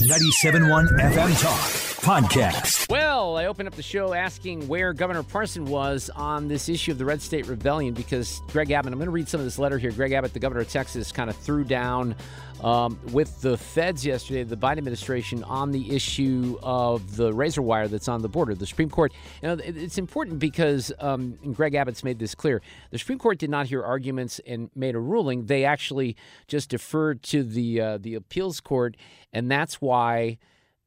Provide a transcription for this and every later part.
97.1 FM Talk Podcast. Well, I opened up the show asking where Governor Parson was on this issue of the Red State Rebellion because Greg Abbott, I'm going to read some of this letter here. Greg Abbott, the governor of Texas, kind of threw down um, with the feds yesterday, the Biden administration, on the issue of the razor wire that's on the border. The Supreme Court, you know, it's important because, um, Greg Abbott's made this clear, the Supreme Court did not hear arguments and made a ruling. They actually just deferred to the uh, the appeals court, and that's why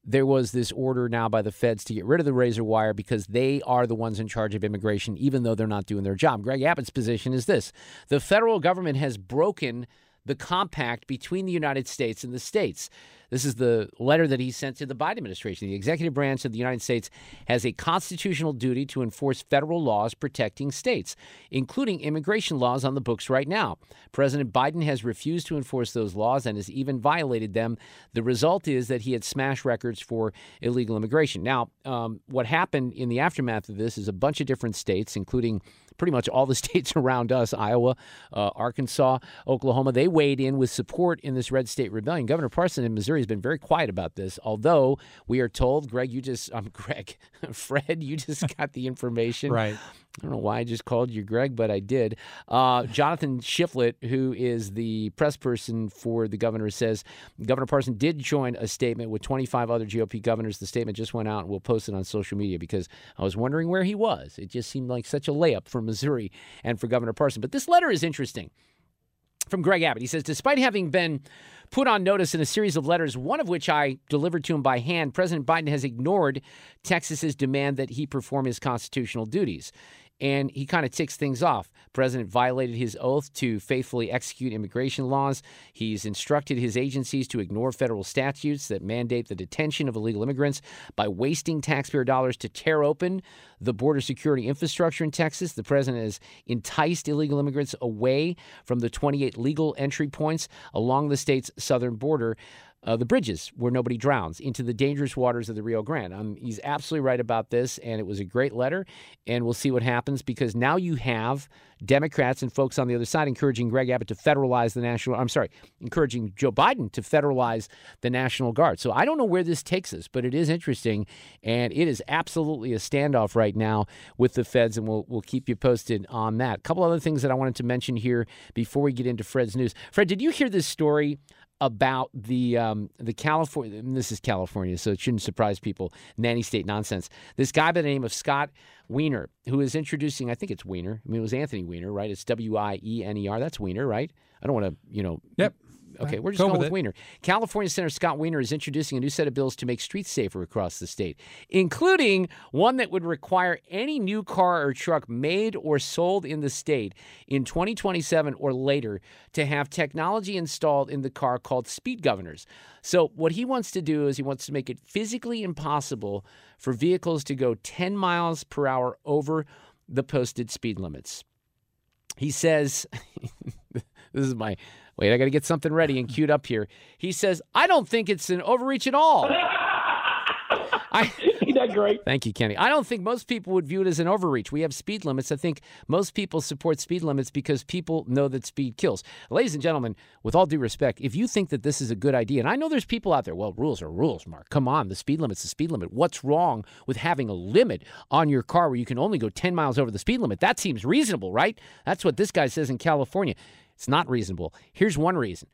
there was this order now by the feds to get rid of the razor wire because they are the ones in charge of immigration, even though they're not doing their job. Greg Abbott's position is this the federal government has broken the compact between the United States and the states. This is the letter that he sent to the Biden administration. The executive branch of the United States has a constitutional duty to enforce federal laws protecting states, including immigration laws on the books right now. President Biden has refused to enforce those laws and has even violated them. The result is that he had smashed records for illegal immigration. Now, um, what happened in the aftermath of this is a bunch of different states, including pretty much all the states around us Iowa, uh, Arkansas, Oklahoma they weighed in with support in this red state rebellion. Governor Parson in Missouri has been very quiet about this, although we are told, Greg, you just, I'm um, Greg, Fred, you just got the information. right. I don't know why I just called you Greg, but I did. Uh, Jonathan Shiflett, who is the press person for the governor, says Governor Parson did join a statement with 25 other GOP governors. The statement just went out, and we'll post it on social media because I was wondering where he was. It just seemed like such a layup for Missouri and for Governor Parson. But this letter is interesting from Greg Abbott. He says, despite having been put on notice in a series of letters, one of which I delivered to him by hand, President Biden has ignored Texas's demand that he perform his constitutional duties and he kind of ticks things off. President violated his oath to faithfully execute immigration laws. He's instructed his agencies to ignore federal statutes that mandate the detention of illegal immigrants by wasting taxpayer dollars to tear open the border security infrastructure in Texas. The president has enticed illegal immigrants away from the 28 legal entry points along the state's southern border uh, the bridges where nobody drowns into the dangerous waters of the Rio Grande. Um, he's absolutely right about this, and it was a great letter. And we'll see what happens because now you have Democrats and folks on the other side encouraging Greg Abbott to federalize the National. I'm sorry, encouraging Joe Biden to federalize the National Guard. So I don't know where this takes us, but it is interesting, and it is absolutely a standoff right now with the feds, and we'll we'll keep you posted on that. A couple other things that I wanted to mention here before we get into Fred's news. Fred, did you hear this story about the um, the California. This is California, so it shouldn't surprise people. Nanny state nonsense. This guy by the name of Scott Wiener, who is introducing, I think it's Weiner. I mean, it was Anthony Weiner, right? It's W I E N E R. That's Weiner, right? I don't want to, you know. Yep. Okay, we're just Go going with, with Wiener. California Senator Scott Weiner is introducing a new set of bills to make streets safer across the state, including one that would require any new car or truck made or sold in the state in 2027 or later to have technology installed in the car called speed governors. So, what he wants to do is he wants to make it physically impossible for vehicles to go 10 miles per hour over the posted speed limits. He says, this is my Wait, I got to get something ready and queued up here. He says, I don't think it's an overreach at all. I, that great? Thank you, Kenny. I don't think most people would view it as an overreach. We have speed limits. I think most people support speed limits because people know that speed kills. Ladies and gentlemen, with all due respect, if you think that this is a good idea, and I know there's people out there, well, rules are rules, Mark. Come on, the speed limit's the speed limit. What's wrong with having a limit on your car where you can only go 10 miles over the speed limit? That seems reasonable, right? That's what this guy says in California. It's not reasonable. Here's one reason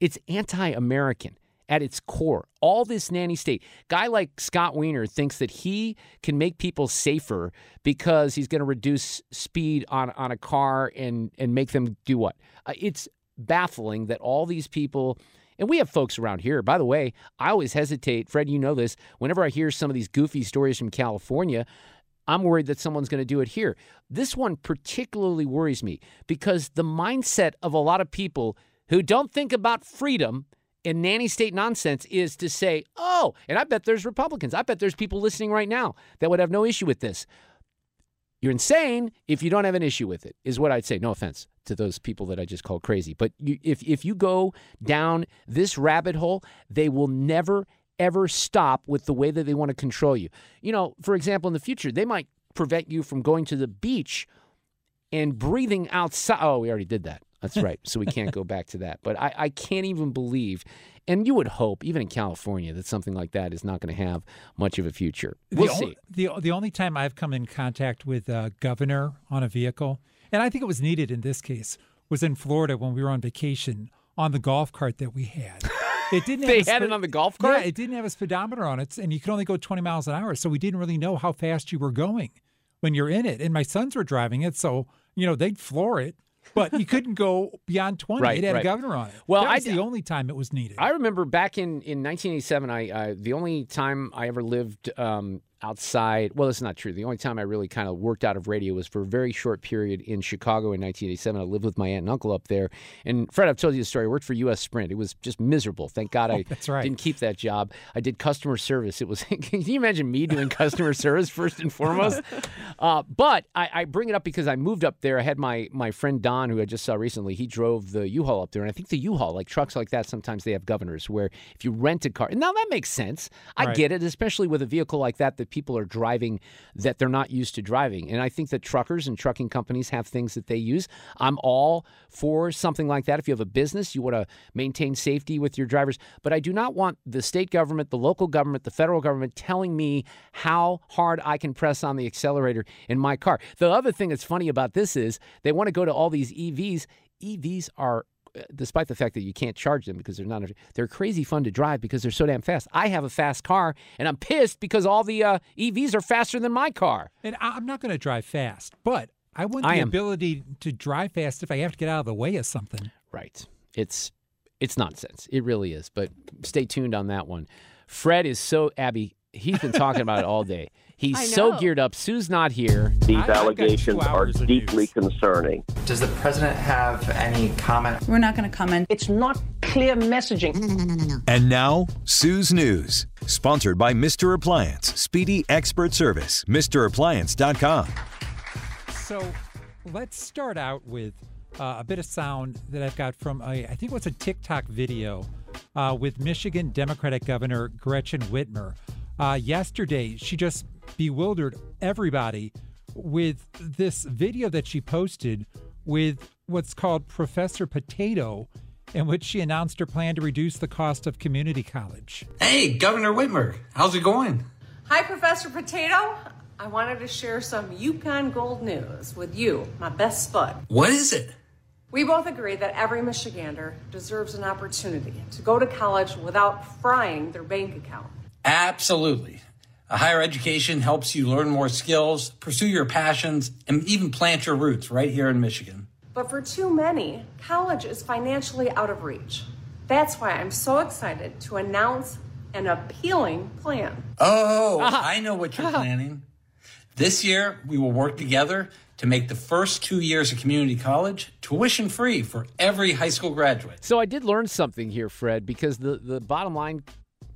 it's anti American at its core. All this nanny state. Guy like Scott Wiener thinks that he can make people safer because he's going to reduce speed on, on a car and, and make them do what? Uh, it's baffling that all these people. And we have folks around here. By the way, I always hesitate, Fred, you know this, whenever I hear some of these goofy stories from California, I'm worried that someone's going to do it here. This one particularly worries me because the mindset of a lot of people who don't think about freedom and nanny state nonsense is to say, oh, and I bet there's Republicans. I bet there's people listening right now that would have no issue with this. You're insane if you don't have an issue with it, is what I'd say. No offense to those people that I just called crazy. But you, if, if you go down this rabbit hole, they will never, ever stop with the way that they want to control you. You know, for example, in the future, they might prevent you from going to the beach and breathing outside. Oh, we already did that. That's right. So we can't go back to that. But I, I can't even believe, and you would hope, even in California, that something like that is not going to have much of a future. We'll the, see. the the only time I've come in contact with a governor on a vehicle, and I think it was needed in this case, was in Florida when we were on vacation on the golf cart that we had. It didn't. They have a had it on the golf cart? Yeah, it didn't have a speedometer on it, and you could only go 20 miles an hour. So we didn't really know how fast you were going when you're in it. And my sons were driving it, so you know they'd floor it, but you couldn't go beyond 20. Right, it had right. a governor on it. Well, that was d- the only time it was needed. I remember back in, in 1987, I, I the only time I ever lived um, outside. Well, it's not true. The only time I really kind of worked out of radio was for a very short period in Chicago in 1987. I lived with my aunt and uncle up there. And Fred, I've told you the story. I worked for U.S. Sprint. It was just miserable. Thank God I Oh, that's right. didn't keep that job. I did customer service. It was. can you imagine me doing customer service first and foremost? Uh, but I, I bring it up because I moved up there. I had my my friend Don, who I just saw recently. He drove the U-Haul up there, and I think the U-Haul, like trucks like that, sometimes they have governors where if you rent a car, now that makes sense. I Right. get it, especially with a vehicle like that that people are driving that they're not used to driving. And I think that truckers and trucking companies have things that they use. I'm all for something like that. If you have a business, you want to maintain safety with your drivers. But I do not want the state government, the local government, the federal government telling me how hard I can press on the accelerator in my car. The other thing that's funny about this is they want to go to all these EVs. EVs are despite the fact that you can't charge them because they're not they're crazy fun to drive because they're so damn fast. I have a fast car and I'm pissed because all the uh, EVs are faster than my car. And I- I'm not going to drive fast, but I want the I ability to drive fast if I have to get out of the way of something. Right. It's it's nonsense. It really is. But stay tuned on that one. Fred is so Abby. He's been talking about it all day. He's so geared up. Sue's not here. These I- I've allegations are deeply news. concerning. Does the president have any comment? We're not going to comment. It's not clear messaging. And now, Sue's News, sponsored by Mr. Appliance, Speedy Expert Service, MrAppliance.com. So let's start out with uh, a bit of sound that I've got from a, I think it was a TikTok video uh, with Michigan Democratic Governor Gretchen Whitmer. Uh, yesterday, she just bewildered everybody with this video that she posted with what's called Professor Potato, in which she announced her plan to reduce the cost of community college. Hey, Governor Whitmer, how's it going? Hi, Professor Potato. I wanted to share some Yukon Gold news with you, my best bud. What is it? We both agree that every Michigander deserves an opportunity to go to college without frying their bank account. Absolutely. A higher education helps you learn more skills, pursue your passions, and even plant your roots right here in Michigan. But for too many, college is financially out of reach. That's why I'm so excited to announce an appealing plan. Oh, I know what you're planning. This year, we will work together to make the first two years of community college tuition free for every high school graduate. So I did learn something here, Fred, because the, the bottom line,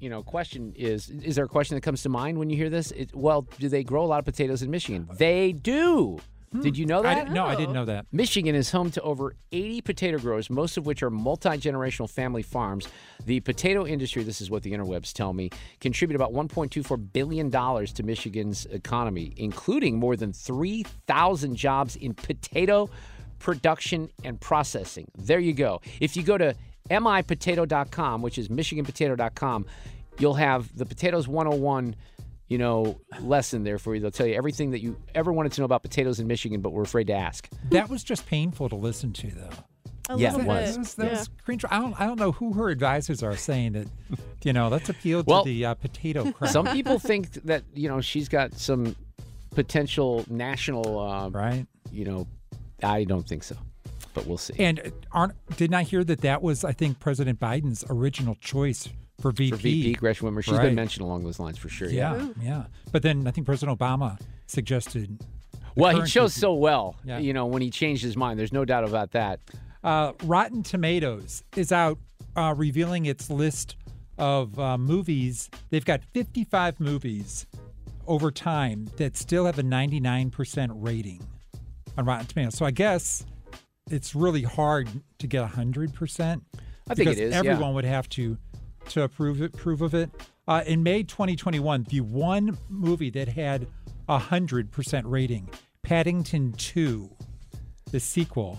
you know, question is: Is there a question that comes to mind when you hear this? It, well, do they grow a lot of potatoes in Michigan? They do. Hmm. Did you know I that? didn't, no, I didn't know that. Michigan is home to over 80 potato growers, most of which are multi generational family farms. The potato industry, this is what the interwebs tell me, contribute about $1.24 billion to Michigan's economy, including more than 3,000 jobs in potato production and processing. There you go. If you go to mipotato.com, which is michiganpotato.com, you'll have the Potatoes 101 you know, lesson there for you. They'll tell you everything that you ever wanted to know about potatoes in Michigan, but were afraid to ask. That was just painful to listen to, though. A Yeah, it was. That was, that yeah. was cringe. I don't, I don't know who her advisors are saying that, you know, let's appeal to Well, the uh, potato crowd. Some people think that you know she's got some potential national, uh, right? you know, I don't think so, but we'll see. And aren't didn't I hear that that was I think President Biden's original choice for VP? for VP Gretchen Whitmer, she's Right. been mentioned along those lines for sure. Yeah. Yeah, yeah. But then I think President Obama suggested. Well, he chose VP. so well, Yeah. you know, when he changed his mind. There's no doubt about that. Uh, Rotten Tomatoes is out uh, revealing its list of uh, movies. They've got 55 movies over time that still have a 99% rating on Rotten Tomatoes. So I guess it's really hard to get 100%. I think it yeah. Everyone would have to to approve it, prove of it. Uh, in May 2021, the one movie that had a 100% rating, Paddington 2, the sequel,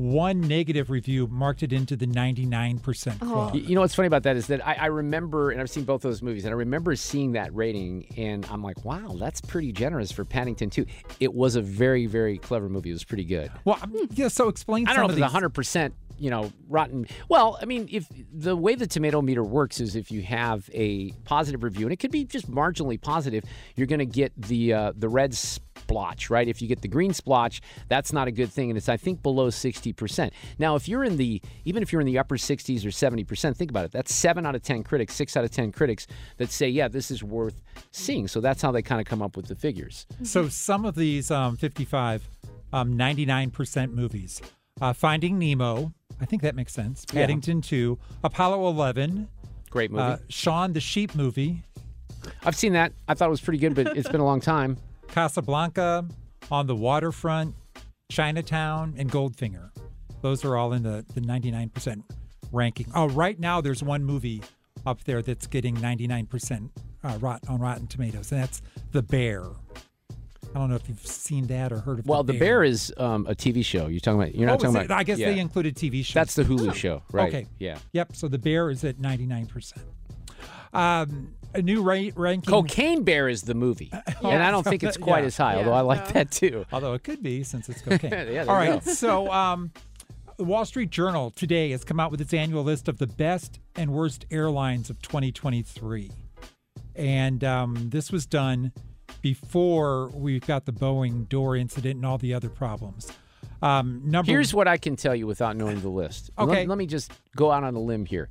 one negative review marked it into the 99% club. You know what's funny about that is that I, I remember, and I've seen both those movies, and I remember seeing that rating, and I'm like, wow, that's pretty generous for Paddington 2. It was a very, very clever movie. It was pretty good. Well, I'm- yeah, so explain I don't know of if these. it's 100 percent, you know, rotten. Well, I mean, if the way the tomato meter works is if you have a positive review, and it could be just marginally positive, you're going to get the uh, the red splotch, right? If you get the green splotch, that's not a good thing, and it's I think below 60 percent. Now, if you're in the even if you're in the upper 60s or 70 percent, think about it. That's seven out of 10 critics, six out of 10 critics that say, yeah, this is worth seeing. So that's how they kind of come up with the figures. So some of these um, 55, um, 99% movies. Uh, Finding Nemo, I think that makes sense. Paddington 2, Apollo 11, Great movie. uh, Shaun the Sheep movie, I've seen that. I thought it was pretty good, but it's been a long time. Casablanca, On the Waterfront, Chinatown, and Goldfinger. Those are all in the, the 99% ranking. Oh, right now there's one movie up there that's getting 99% uh, rot, on Rotten Tomatoes, and that's The Bear. I don't know if you've seen that or heard of Well, The Bear is um, a TV show. You're talking about. You're not Oh, talking about. I guess yeah. they included TV shows. That's the Hulu show, right? Okay. Yeah. Yep. So the bear is at 99%. Um, a new ra- ranking. Cocaine Bear is the movie, and I don't think it's quite Yeah. as high. Although I like that too. Although it could be since it's cocaine. Yeah, All right. go. So um, the Wall Street Journal today has come out with its annual list of the best and worst airlines of 2023. And um, this was done before we got the Boeing door incident and all the other problems. Um, number Here's what I can tell you without knowing the list. Let- Okay. Let, me just go out on a limb here.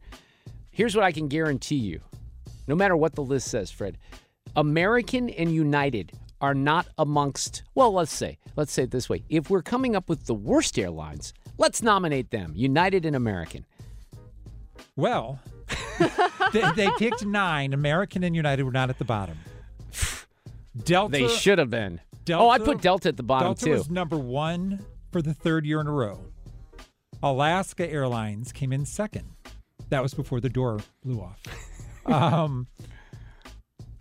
Here's what I can guarantee you. No matter what the list says, Fred, American and United are not amongst. Well, let's say, let's say it this way: if we're coming up with the worst airlines, let's nominate them: United and American. Well, they, they picked nine. American and United were not at the bottom. Delta. They should have been. Delta, oh, I put Delta at the bottom Delta too. was number one for the third year in a row. Alaska Airlines came in second. That was before the door blew off. um,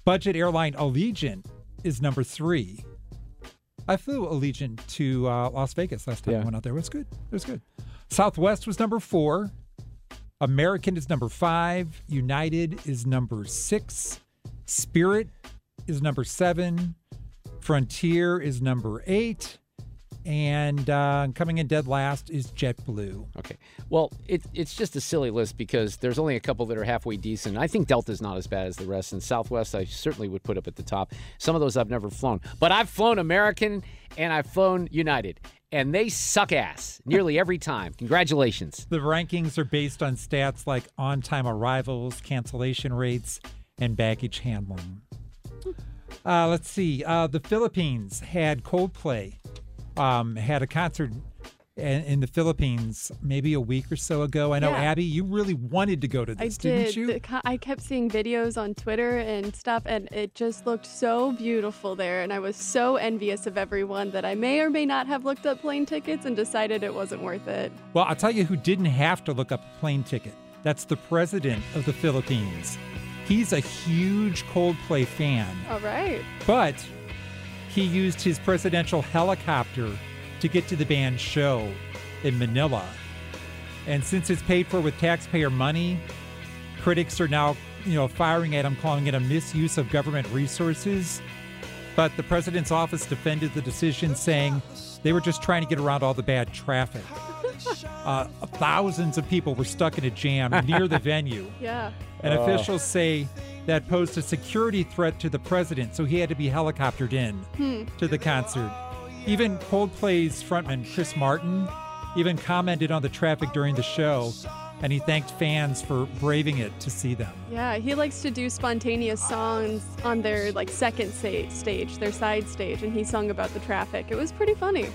budget airline Allegiant is number three. I flew Allegiant to uh, Las Vegas last time I went out there. It was good. It was good. Southwest was number four. American is number five. United is number six. Spirit is number seven. Frontier is number eight. And uh, coming in dead last is JetBlue. Okay. Well, it, it's just a silly list because there's only a couple that are halfway decent. I think Delta's not as bad as the rest, and Southwest I certainly would put up at the top. Some of those I've never flown, but I've flown American and I've flown United, and they suck ass nearly every time. Congratulations. The rankings are based on stats like on time arrivals, cancellation rates, and baggage handling. Uh, let's see. Uh, the Philippines had Coldplay, um, had a concert in, in the Philippines maybe a week or so ago. I know, Yeah. Abby, you really wanted to go to I this, did. not you? I kept seeing videos on Twitter and stuff, and it just looked so beautiful there. And I was so envious of everyone that I may or may not have looked up plane tickets and decided it wasn't worth it. Well, I'll tell you who didn't have to look up a plane ticket. That's the president of the Philippines. He's a huge Coldplay fan. All right. But he used his presidential helicopter to get to the band's show in Manila. And since it's paid for with taxpayer money, critics are now, you know, firing at him, calling it a misuse of government resources. But the president's office defended the decision, saying they were just trying to get around all the bad traffic. Uh, thousands of people were stuck in a jam near the venue. Yeah. And officials say that posed a security threat to the president, so he had to be helicoptered in to the concert. Even Coldplay's frontman, Chris Martin, even commented on the traffic during the show, and he thanked fans for braving it to see them. Yeah, he likes to do spontaneous songs on their like second sa- stage, their side stage, and he sung about the traffic. It was pretty funny.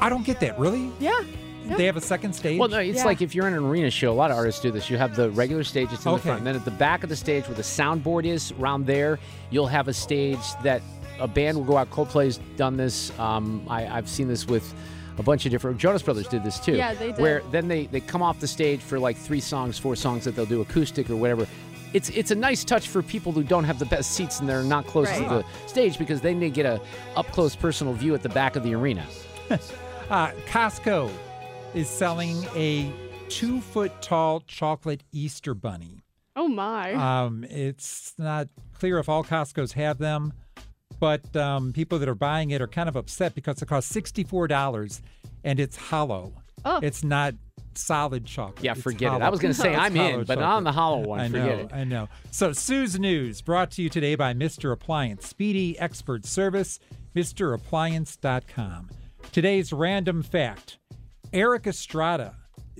I don't get that, really? Yeah. yeah. They have a second stage? Well, no, it's Yeah. like if you're in an arena show, a lot of artists do this. You have the regular stage that's in the front, and then at the back of the stage where the soundboard is, around there, you'll have a stage that a band will go out. Coldplay's done this. Um, I, I've seen this with a bunch of different. Jonas Brothers did this too. Yeah, they did. Where then they they come off the stage for like three songs, four songs that they'll do acoustic or whatever. It's it's a nice touch for people who don't have the best seats and they're not close to the stage because then they get a up close personal view at the back of the arena. Uh, Costco is selling a two foot tall chocolate Easter bunny. Oh my. Um, it's not clear if all Costco's have them, but um, people that are buying it are kind of upset because it costs $64 and it's hollow. Oh. It's not solid chocolate. Yeah, It's forget it. hollow. I was going to say I'm in, but not on the hollow one. I forget know, it. I know. So, Sue's News brought to you today by Mr. Appliance, speedy expert service, MrAppliance.com. Today's random fact Erik Estrada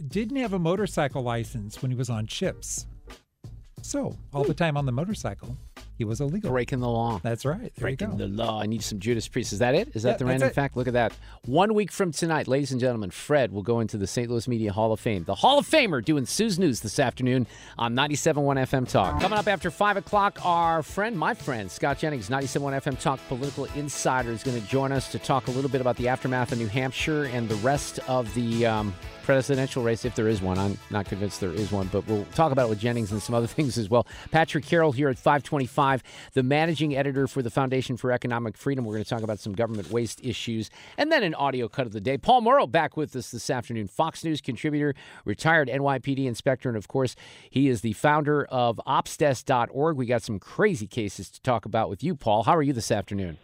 didn't have a motorcycle license when he was on CHiPs. So, all the time on the motorcycle, he was illegal. Breaking the law. That's right. There Breaking the law. I need some Judas Priest. Is that it? Is that Yeah, the random fact? Look at that. One week from tonight, ladies and gentlemen, Fred will go into the St. Louis Media Hall of Fame. The Hall of Famer doing Sue's News this afternoon on 97.1 FM Talk. Coming up after 5 o'clock, our friend, my friend, Scott Jennings, 97.1 FM Talk political insider, is going to join us to talk a little bit about the aftermath of New Hampshire and the rest of the um, presidential race, if there is one. I'm not convinced there is one, but we'll talk about it with Jennings and some other things as well. Patrick Carroll here at 525, the managing editor for the Foundation for Economic Freedom. We're going to talk about some government waste issues and then an audio cut of the day. Paul Mauro back with us this afternoon, Fox News contributor, retired NYPD inspector, and of course, he is the founder of Opsdesk.org. We got some crazy cases to talk about with you, Paul. How are you this afternoon?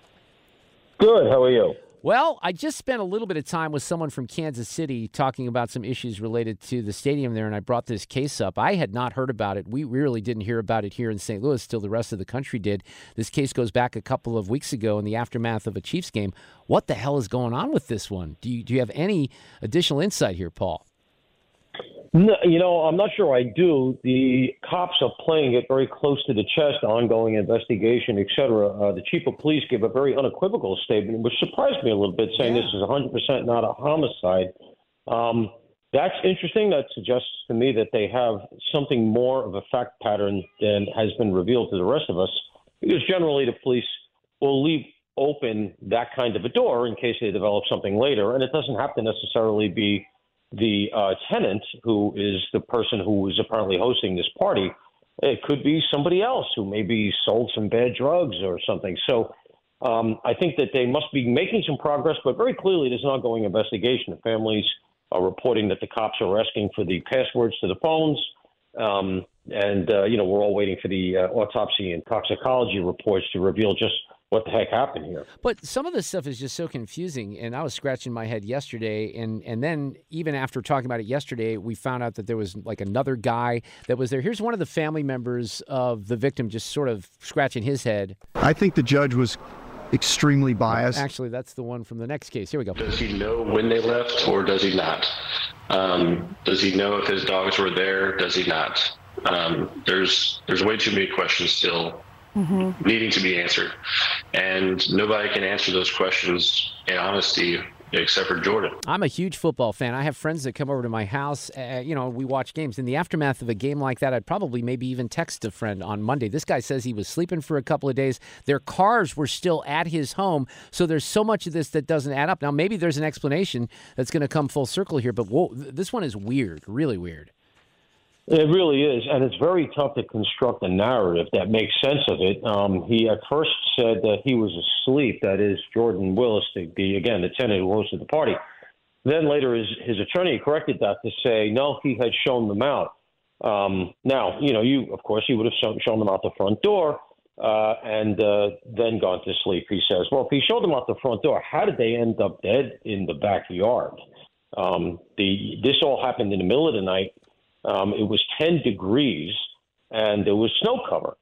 Good. How are you? Well, I just spent a little bit of time with someone from Kansas City talking about some issues related to the stadium there, and I brought this case up. I had not heard about it. We really didn't hear about it here in St. Louis till the rest of the country did. This case goes back a couple of weeks ago in the aftermath of a Chiefs game. What the hell is going on with this one? Do you, do you have any additional insight here, Paul? No, you know, I'm not sure I do. The cops are playing it very close to the chest, ongoing investigation, et cetera. Uh, the chief of police gave a very unequivocal statement, which surprised me a little bit, saying this is 100% not a homicide. Um, that's interesting. That suggests to me that they have something more of a fact pattern than has been revealed to the rest of us, because generally the police will leave open that kind of a door in case they develop something later, and it doesn't have to necessarily be the uh, tenant who is the person who is apparently hosting this party. It could be somebody else who maybe sold some bad drugs or something. So um, I think that they must be making some progress, but very clearly there's an ongoing investigation. The families are reporting that the cops are asking for the passwords to the phones. Um, and, uh, you know, we're all waiting for the uh, autopsy and toxicology reports to reveal just what the heck happened here. But some of this stuff is just so confusing, and I was scratching my head yesterday, and and then even after talking about it yesterday, we found out that there was like another guy that was there. Here's one of the family members of the victim, just sort of scratching his head. I think the judge was extremely biased. Actually, that's the one from the next case. Here we go. Does he know when they left or does he not? Um, does he know if his dogs were there? Does he not? Um, there's there's way too many questions still needing to be answered, and nobody can answer those questions in honesty except for Jordan. I'm a huge football fan. I have friends that come over to my house. Uh, you know, we watch games. In the aftermath of a game like that, I'd probably maybe even text a friend on Monday. This guy says he was sleeping for a couple of days. Their cars were still at his home. So there's so much of this that doesn't add up. Now, maybe there's an explanation that's going to come full circle here, but whoa, th- this one is weird, really weird. It really is, and it's very tough to construct a narrative that makes sense of it. Um, he at first said that he was asleep. That is Jordan Willis, the, the again the tenant who hosted the party. Then later, his his attorney corrected that to say no, he had shown them out. Um, now, you know, you of course he would have shown, shown them out the front door uh, and uh, then gone to sleep. He says, well, if he showed them out the front door, how did they end up dead in the backyard? Um, the this all happened in the middle of the night. Um, it was 10 degrees and there was snow cover.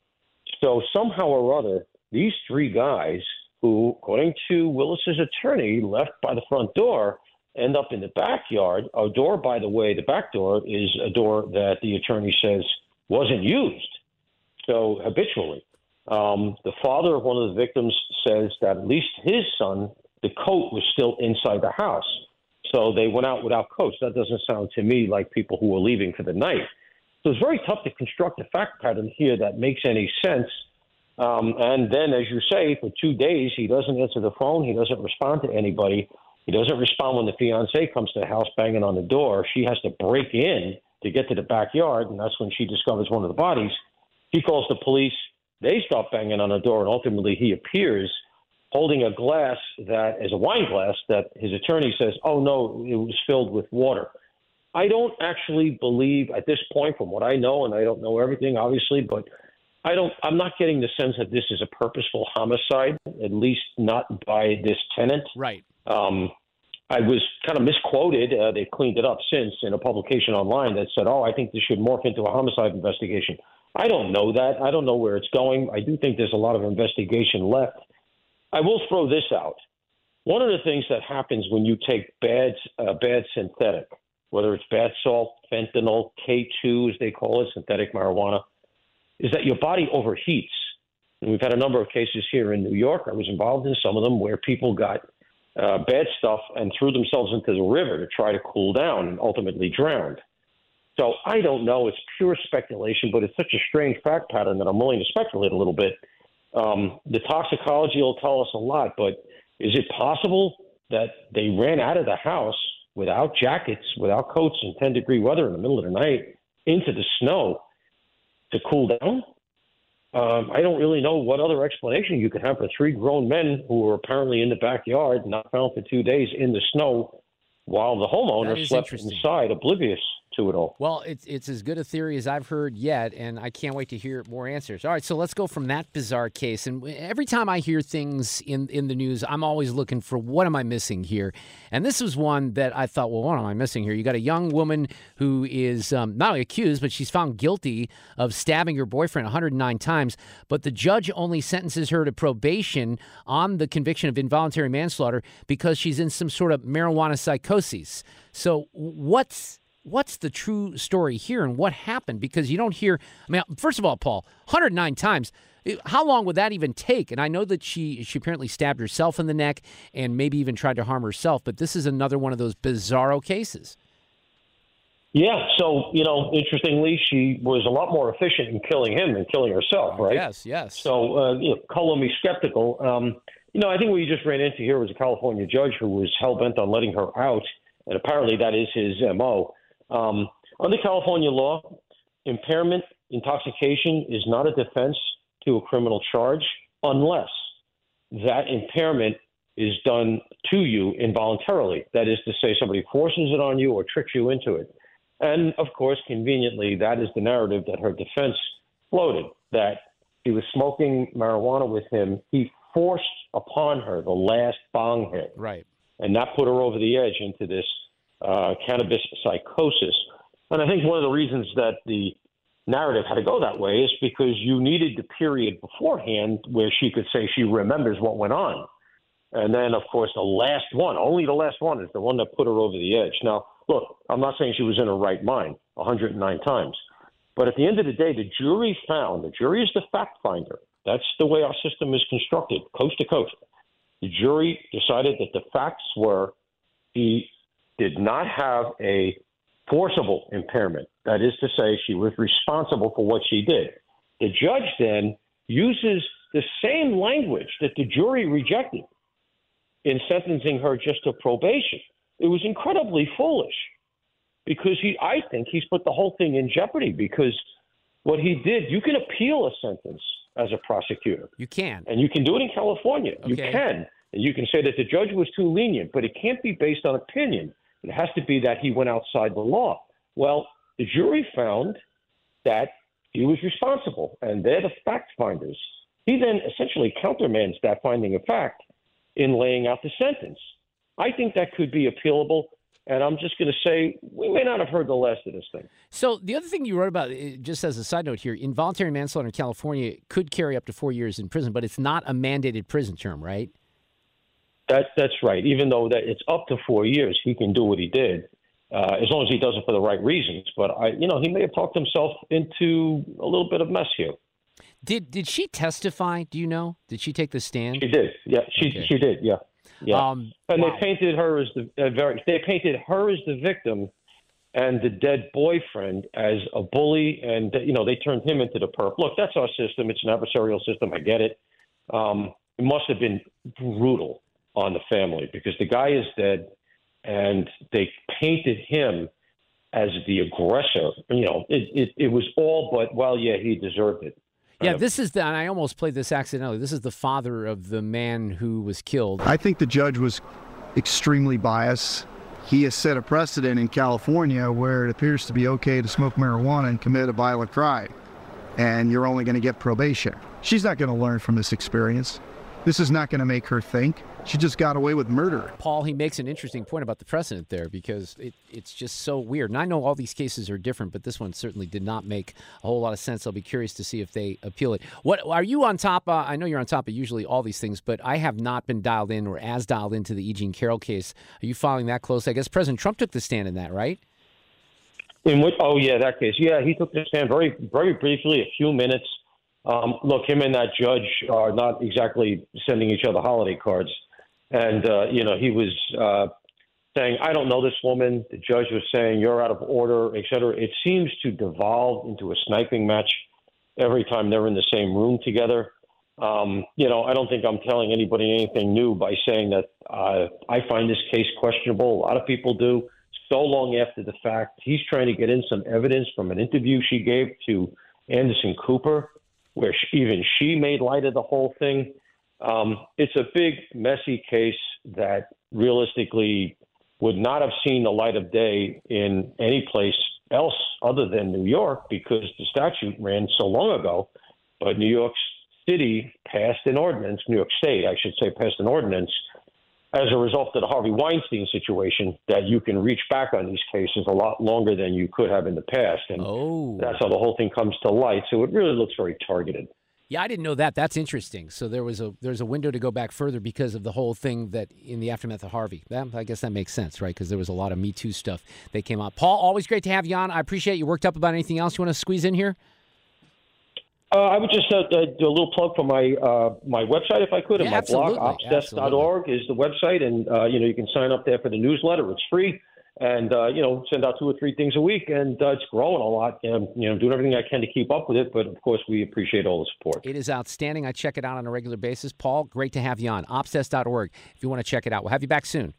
So somehow or other, these three guys, who, according to Willis's attorney, left by the front door, end up in the backyard. A door, by the way, the back door is a door that the attorney says wasn't used. So habitually, um, the father of one of the victims says that at least his son, the coat was still inside the house. So they went out without coats. That doesn't sound to me like people who were leaving for the night. So it's very tough to construct a fact pattern here that makes any sense. Um, and then, as you say, for two days, he doesn't answer the phone. He doesn't respond to anybody. He doesn't respond when the fiance comes to the house banging on the door. She has to break in to get to the backyard, and that's when she discovers one of the bodies. He calls the police. They stop banging on the door, and ultimately he appears. Holding a glass that is a wine glass that his attorney says, "Oh no, it was filled with water." I don't actually believe at this point, from what I know, and I don't know everything, obviously, but I don't. I'm not getting the sense that this is a purposeful homicide, at least not by this tenant. Right. Um, I was kind of misquoted. Uh, they cleaned it up since in a publication online that said, "Oh, I think this should morph into a homicide investigation." I don't know that. I don't know where it's going. I do think there's a lot of investigation left. I will throw this out. One of the things that happens when you take bad, uh, bad synthetic, whether it's bath salt, fentanyl, K2 as they call it, synthetic marijuana, is that your body overheats. And we've had a number of cases here in New York. I was involved in some of them where people got uh, bad stuff and threw themselves into the river to try to cool down and ultimately drowned. So I don't know. It's pure speculation, but it's such a strange fact pattern that I'm willing to speculate a little bit. Um, the toxicology will tell us a lot, but is it possible that they ran out of the house without jackets, without coats in 10 degree weather in the middle of the night into the snow to cool down? Um, I don't really know what other explanation you could have for three grown men who were apparently in the backyard, not found for two days in the snow, while the homeowner slept inside, oblivious to it all. Well, it's it's as good a theory as I've heard yet, and I can't wait to hear more answers. All right, so let's go from that bizarre case. And every time I hear things in in the news, I'm always looking for what am I missing here. And this was one that I thought, well, what am I missing here? You got a young woman who is um, not only accused, but she's found guilty of stabbing her boyfriend 109 times. But the judge only sentences her to probation on the conviction of involuntary manslaughter because she's in some sort of marijuana psychosis. So what's what's the true story here and what happened? Because you don't hear. I mean, first of all, Paul, 109 times. How long would that even take? And I know that she she apparently stabbed herself in the neck and maybe even tried to harm herself. But this is another one of those bizarro cases. Yeah. So you know, interestingly, she was a lot more efficient in killing him than killing herself, right? Yes. Yes. So uh, you know, color me skeptical. Um, you know, I think what you just ran into here was a California judge who was hell bent on letting her out, and apparently that is his mo. Um, under California law, impairment, intoxication is not a defense to a criminal charge unless that impairment is done to you involuntarily. That is to say, somebody forces it on you or tricks you into it. And of course, conveniently, that is the narrative that her defense floated that she was smoking marijuana with him. He forced upon her the last bong hit. Right. And that put her over the edge into this uh, cannabis psychosis. And I think one of the reasons that the narrative had to go that way is because you needed the period beforehand where she could say she remembers what went on. And then, of course, the last one, only the last one, is the one that put her over the edge. Now, look, I'm not saying she was in her right mind 109 times. But at the end of the day, the jury found, the jury is the fact finder. That's the way our system is constructed, coast to coast. The jury decided that the facts were he did not have a forcible impairment. That is to say, she was responsible for what she did. The judge then uses the same language that the jury rejected in sentencing her just to probation. It was incredibly foolish because he, I think he's put the whole thing in jeopardy because what he did, you can appeal a sentence as a prosecutor. You can. And you can do it in California. Okay. You can. And you can say that the judge was too lenient, but it can't be based on opinion. It has to be that he went outside the law. Well, the jury found that he was responsible, and they're the fact finders. He then essentially countermands that finding of fact in laying out the sentence. I think that could be appealable. And I'm just going to say we may not have heard the last of this thing. So the other thing you wrote about, uh, just as a side note here, involuntary manslaughter in California could carry up to four years in prison, but it's not a mandated prison term, right? That that's right. Even though that it's up to four years, he can do what he did, uh, as long as he does it for the right reasons. But I, you know, he may have talked himself into a little bit of mess here. Did did she testify? Do you know? Did she take the stand? She did. Yeah, she okay. she did. Yeah, yeah. Um, and wow. they painted her as the uh, very. They painted her as the victim, and the dead boyfriend as a bully, and you know they turned him into the perp. Look, that's our system. It's an adversarial system. I get it. Um, it must have been brutal on the family because the guy is dead and they painted him as the aggressor. You know, it, it, it was all but, well, yeah, he deserved it. Yeah, this is the, and I almost played this accidentally. This is the father of the man who was killed. I think the judge was extremely biased. He has set a precedent in California where it appears to be okay to smoke marijuana and commit a violent crime, and you're only going to get probation. She's not going to learn from this experience. This is not going to make her think. She just got away with murder. Paul, he makes an interesting point about the precedent there because it, it's just so weird. And I know all these cases are different, but this one certainly did not make a whole lot of sense. I'll be curious to see if they appeal it. What are you on top? Uh, I know you're on top of usually all these things, but I have not been dialed in or as dialed into the E. Jean Carroll case. Are you following that close? I guess President Trump took the stand in that, right? In which? Oh yeah, that case. Yeah, he took the stand very, very briefly, a few minutes. Um, look, him and that judge are not exactly sending each other holiday cards. And, uh, you know, he was uh, saying, I don't know this woman. The judge was saying, you're out of order, et cetera. It seems to devolve into a sniping match every time they're in the same room together. Um, you know, I don't think I'm telling anybody anything new by saying that uh, I find this case questionable. A lot of people do. So long after the fact, he's trying to get in some evidence from an interview she gave to Anderson Cooper, where she, even she made light of the whole thing. Um, it's a big, messy case that realistically would not have seen the light of day in any place else other than New York because the statute ran so long ago. But New York City passed an ordinance, New York State, I should say, passed an ordinance as a result of the Harvey Weinstein situation that you can reach back on these cases a lot longer than you could have in the past. And oh. that's how the whole thing comes to light. So it really looks very targeted. Yeah, I didn't know that. That's interesting. So there was a there's a window to go back further because of the whole thing that in the aftermath of Harvey. That, I guess that makes sense, right? Because there was a lot of Me Too stuff that came out. Paul, always great to have you on. I appreciate you. Worked up about anything else you want to squeeze in here? Uh, I would just uh, do a little plug for my uh, my website if I could, yeah, and my absolutely. blog, opsdesk.org is the website, and uh, you know you can sign up there for the newsletter. It's free, and uh, you know send out two or three things a week, and uh, it's growing a lot. And you know doing everything I can to keep up with it, but of course we appreciate all the support. It is outstanding. I check it out on a regular basis. Paul, great to have you on opsdesk.org. If you want to check it out, we'll have you back soon.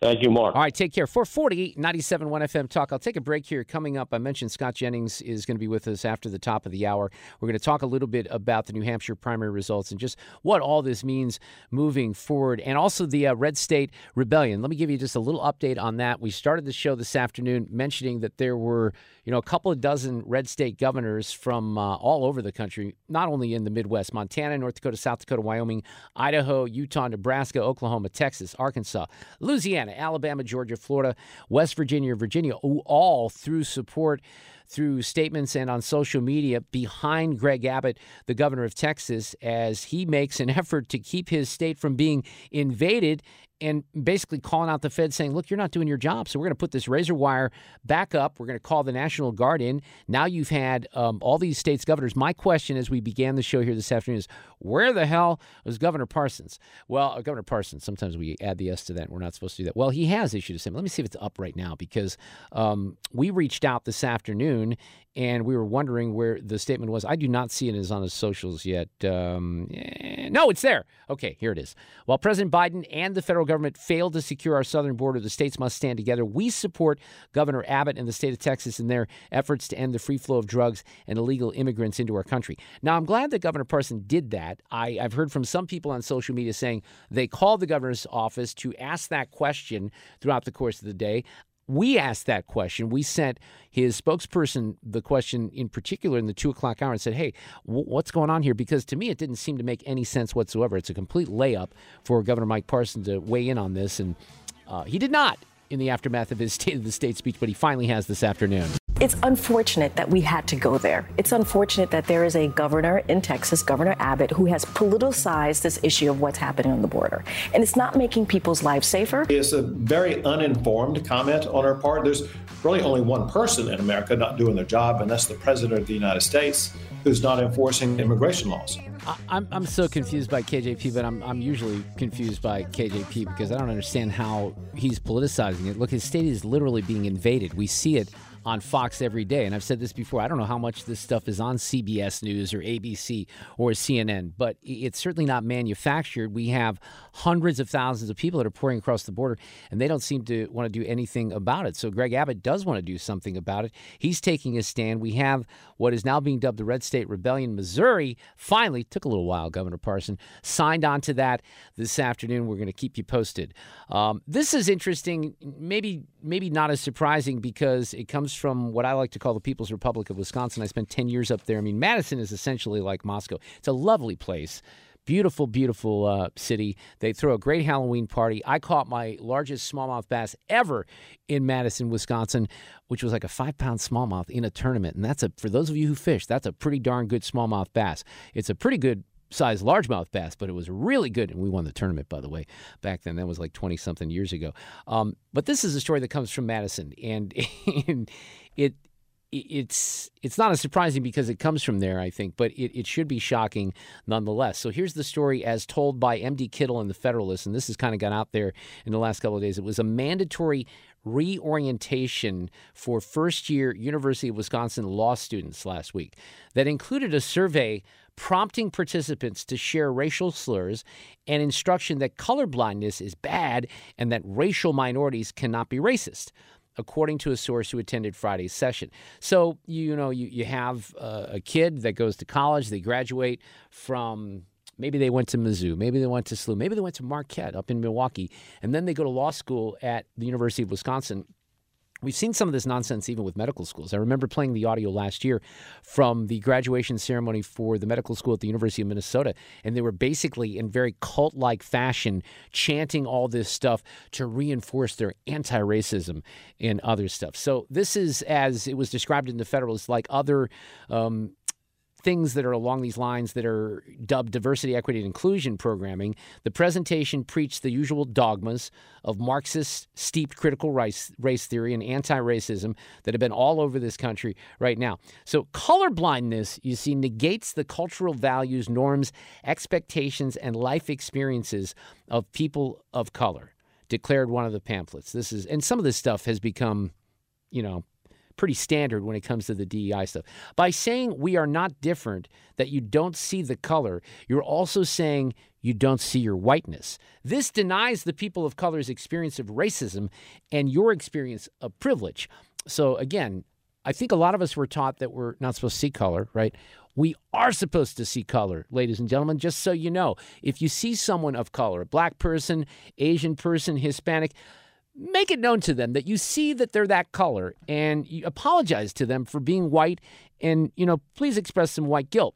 Thank you, Mark. All right, take care. 440 97.1 FM Talk. I'll take a break here. Coming up, I mentioned Scott Jennings is going to be with us after the top of the hour. We're going to talk a little bit about the New Hampshire primary results and just what all this means moving forward, and also the uh, Red State Rebellion. Let me give you just a little update on that. We started the show this afternoon mentioning that there were, you know, a couple of dozen red state governors from uh, all over the country, not only in the Midwest, Montana, North Dakota, South Dakota, Wyoming, Idaho, Utah, Nebraska, Oklahoma, Texas, Arkansas, Louisiana. Alabama, Georgia, Florida, West Virginia, Virginia, all through support through statements and on social media behind Greg Abbott, the governor of Texas, as he makes an effort to keep his state from being invaded and basically calling out the Fed saying, look, you're not doing your job. So we're going to put this razor wire back up. We're going to call the National Guard in. Now you've had um, all these states' governors. My question as we began the show here this afternoon is where the hell was Governor Parsons? Well, uh, Governor Parsons, sometimes we add the S to that. We're not supposed to do that. Well, he has issued a statement. Let me see if it's up right now because um, we reached out this afternoon and we were wondering where the statement was. I do not see it as on his socials yet. Um, eh, no, it's there. Okay, here it is. While President Biden and the federal government failed to secure our southern border, the states must stand together. We support Governor Abbott and the state of Texas in their efforts to end the free flow of drugs and illegal immigrants into our country. Now, I'm glad that Governor Parson did that. I, I've heard from some people on social media saying they called the governor's office to ask that question throughout the course of the day we asked that question. We sent his spokesperson the question in particular in the two o'clock hour and said, Hey, w- what's going on here? Because to me, it didn't seem to make any sense whatsoever. It's a complete layup for Governor Mike Parson to weigh in on this. And uh, he did not in the aftermath of his State of the State speech, but he finally has this afternoon. It's unfortunate that we had to go there. It's unfortunate that there is a governor in Texas, Governor Abbott, who has politicized this issue of what's happening on the border. And it's not making people's lives safer. It's a very uninformed comment on our part. There's really only one person in America not doing their job, and that's the President of the United States, who's not enforcing immigration laws. I'm, I'm so confused by KJP, but I'm, I'm usually confused by KJP because I don't understand how he's politicizing it. Look, his state is literally being invaded. We see it on Fox every day. And I've said this before. I don't know how much this stuff is on CBS News or ABC or CNN, but it's certainly not manufactured. We have hundreds of thousands of people that are pouring across the border, and they don't seem to want to do anything about it. So Greg Abbott does want to do something about it. He's taking a stand. We have what is now being dubbed the Red State Rebellion. Missouri finally took a little while. Governor Parson signed on to that this afternoon. We're going to keep you posted. Um, this is interesting. Maybe maybe not as surprising because it comes from what I like to call the People's Republic of Wisconsin. I spent 10 years up there. I mean, Madison is essentially like Moscow. It's a lovely place. Beautiful, beautiful uh, city. They throw a great Halloween party. I caught my largest smallmouth bass ever in Madison, Wisconsin, which was like a five pound smallmouth in a tournament. And that's a, for those of you who fish, that's a pretty darn good smallmouth bass. It's a pretty good size largemouth bass, but it was really good. And we won the tournament, by the way, back then. That was like 20 something years ago. Um, but this is a story that comes from Madison. And, and it, it's it's not as surprising because it comes from there, I think, but it, it should be shocking nonetheless. So here's the story as told by M.D. Kittle in the Federalist, and this has kind of gone out there in the last couple of days. It was a mandatory reorientation for first year University of Wisconsin law students last week that included a survey prompting participants to share racial slurs and instruction that colorblindness is bad and that racial minorities cannot be racist according to a source who attended Friday's session. So, you know, you, you have a kid that goes to college, they graduate from maybe they went to Mizzou, maybe they went to SLU, maybe they went to Marquette up in Milwaukee, and then they go to law school at the University of Wisconsin We've seen some of this nonsense even with medical schools. I remember playing the audio last year from the graduation ceremony for the medical school at the University of Minnesota, and they were basically in very cult like fashion chanting all this stuff to reinforce their anti racism and other stuff. So, this is, as it was described in the Federalist, like other um, things that are along these lines that are dubbed diversity, equity, and inclusion programming, the presentation preached the usual dogmas of Marxist steeped critical race, race theory and anti racism that have been all over this country right now. So, colorblindness, you see, negates the cultural values, norms, expectations, and life experiences of people of color, declared one of the pamphlets. This is, and some of this stuff has become, you know, pretty standard when it comes to the DEI stuff. By saying we are not different, that you don't see the color, you're also saying you don't see your whiteness. This denies the people of color's experience of racism and your experience of privilege. So, again, I think a lot of us were taught that we're not supposed to see color, right? We are supposed to see color, ladies and gentlemen, just so you know. If you see someone of color, a black person, Asian person, Hispanic, make it known to them that you see that they're that color and you apologize to them for being white and you know please express some white guilt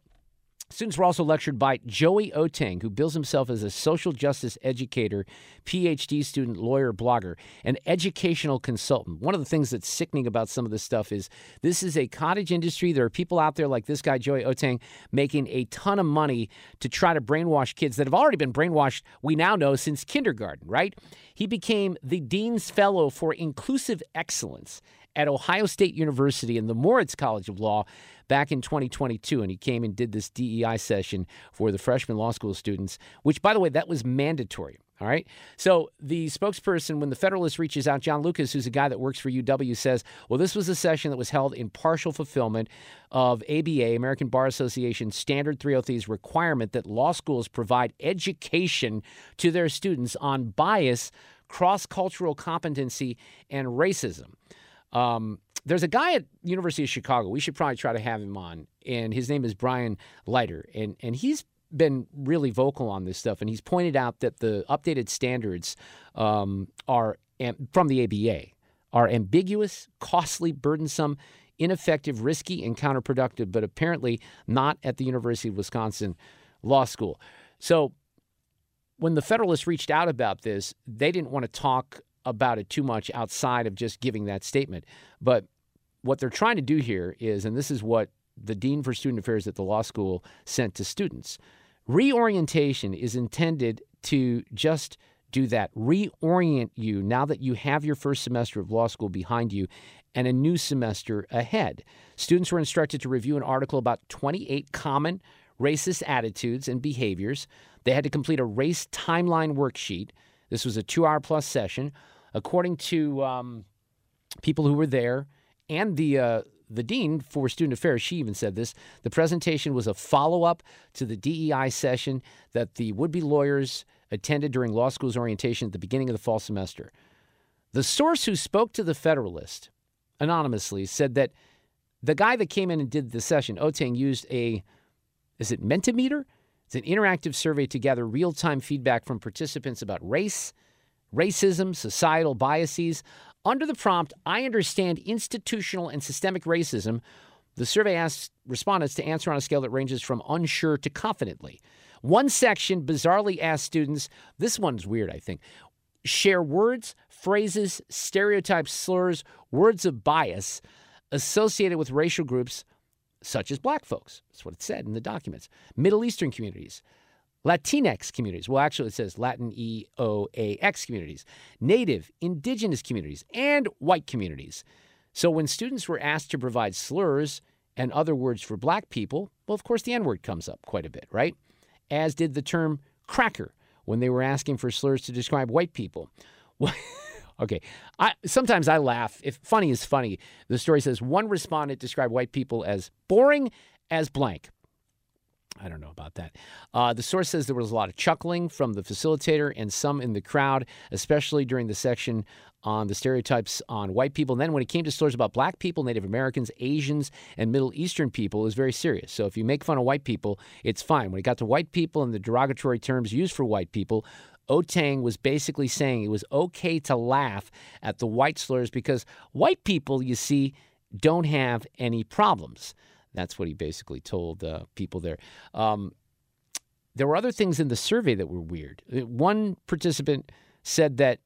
Students were also lectured by Joey Otang, who bills himself as a social justice educator, PhD student, lawyer, blogger, and educational consultant. One of the things that's sickening about some of this stuff is this is a cottage industry. There are people out there like this guy, Joey Otang, making a ton of money to try to brainwash kids that have already been brainwashed, we now know, since kindergarten, right? He became the Dean's Fellow for Inclusive Excellence at Ohio State University in the Moritz College of Law back in 2022. And he came and did this DEI session for the freshman law school students, which, by the way, that was mandatory. All right. So the spokesperson, when the Federalist reaches out, John Lucas, who's a guy that works for UW, says, well, this was a session that was held in partial fulfillment of ABA, American Bar Association Standard 303's requirement that law schools provide education to their students on bias, cross cultural competency, and racism. Um, there's a guy at University of Chicago. We should probably try to have him on, and his name is Brian Leiter, and and he's been really vocal on this stuff, and he's pointed out that the updated standards um, are from the ABA are ambiguous, costly, burdensome, ineffective, risky, and counterproductive, but apparently not at the University of Wisconsin Law School. So when the Federalists reached out about this, they didn't want to talk about it too much outside of just giving that statement. But what they're trying to do here is, and this is what the Dean for Student Affairs at the law school sent to students reorientation is intended to just do that, reorient you now that you have your first semester of law school behind you and a new semester ahead. Students were instructed to review an article about 28 common racist attitudes and behaviors. They had to complete a race timeline worksheet. This was a two hour plus session according to um, people who were there and the uh, the dean for student affairs, she even said this. The presentation was a follow up to the DEI session that the would be lawyers attended during law school's orientation at the beginning of the fall semester. The source who spoke to the Federalist anonymously said that the guy that came in and did the session, Otang, used a, is it Mentimeter? It's an interactive survey to gather real time feedback from participants about race, racism, societal biases. Under the prompt, I understand institutional and systemic racism. The survey asked respondents to answer on a scale that ranges from unsure to confidently. One section bizarrely asked students, this one's weird, I think, share words, phrases, stereotypes, slurs, words of bias associated with racial groups such as black folks. That's what it said in the documents. Middle Eastern communities, Latinx communities. Well, actually, it says Latin E O A X communities, Native, Indigenous communities, and white communities. So when students were asked to provide slurs and other words for black people, well, of course, the N word comes up quite a bit, right? As did the term cracker when they were asking for slurs to describe white people. okay, I, sometimes I laugh. If funny is funny, the story says one respondent described white people as boring as blank. I don't know about that. Uh, the source says there was a lot of chuckling from the facilitator and some in the crowd, especially during the section on the stereotypes on white people. And then when it came to stories about black people, Native Americans, Asians, and Middle Eastern people, it was very serious. So if you make fun of white people, it's fine. When it got to white people and the derogatory terms used for white people, Otang was basically saying it was okay to laugh at the white slurs because white people, you see, don't have any problems. That's what he basically told uh, people there. Um, there were other things in the survey that were weird. Uh, one participant said that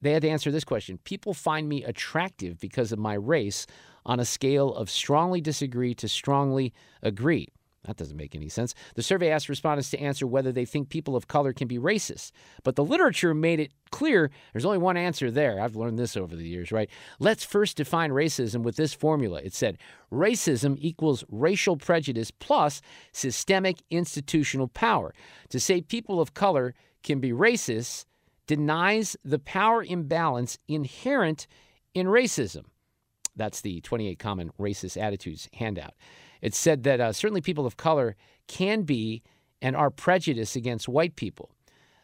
they had to answer this question People find me attractive because of my race on a scale of strongly disagree to strongly agree. That doesn't make any sense. The survey asked respondents to answer whether they think people of color can be racist. But the literature made it clear there's only one answer there. I've learned this over the years, right? Let's first define racism with this formula. It said racism equals racial prejudice plus systemic institutional power. To say people of color can be racist denies the power imbalance inherent in racism. That's the 28 Common Racist Attitudes handout. It said that uh, certainly people of color can be and are prejudiced against white people.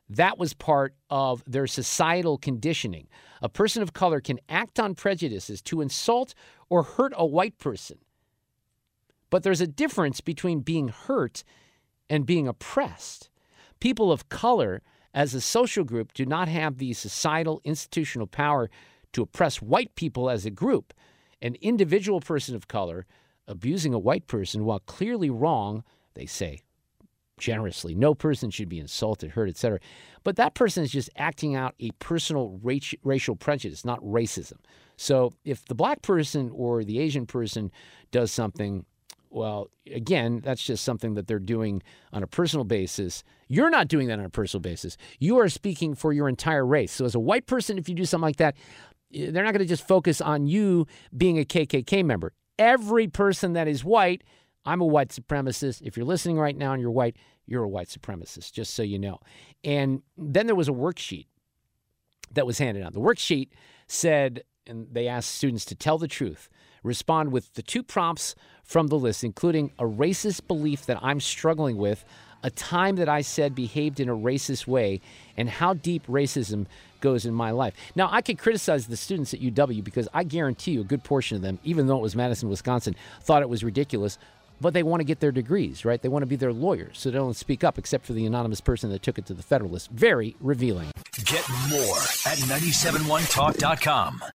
That was part of their societal conditioning. A person of color can act on prejudices to insult or hurt a white person. But there's a difference between being hurt and being oppressed. People of color, as a social group, do not have the societal institutional power to oppress white people as a group. An individual person of color abusing a white person, while clearly wrong, they say generously, no person should be insulted, hurt, etc. But that person is just acting out a personal racial prejudice, not racism. So if the black person or the Asian person does something, well, again, that's just something that they're doing on a personal basis. You're not doing that on a personal basis. You are speaking for your entire race. So as a white person, if you do something like that, eh, they're not going to just focus on you being a KKK member every person that is white. I'm a white supremacist. If you're listening right now and you're white, you're a white supremacist, just so you know. And then there was a worksheet that was handed out. The worksheet said, and they asked students to tell the truth, respond with the two prompts from the list, including a racist belief that I'm struggling with, a time that I said behaved in a racist way, and how deep racism goes in my life. Now, I could criticize the students at UW because I guarantee you a good portion of them, even though it was Madison, Wisconsin, thought it was ridiculous. But they want to get their degrees, right? They want to be their lawyers, so they don't speak up, except for the anonymous person that took it to the Federalist. Very revealing. Get more at 971talk.com.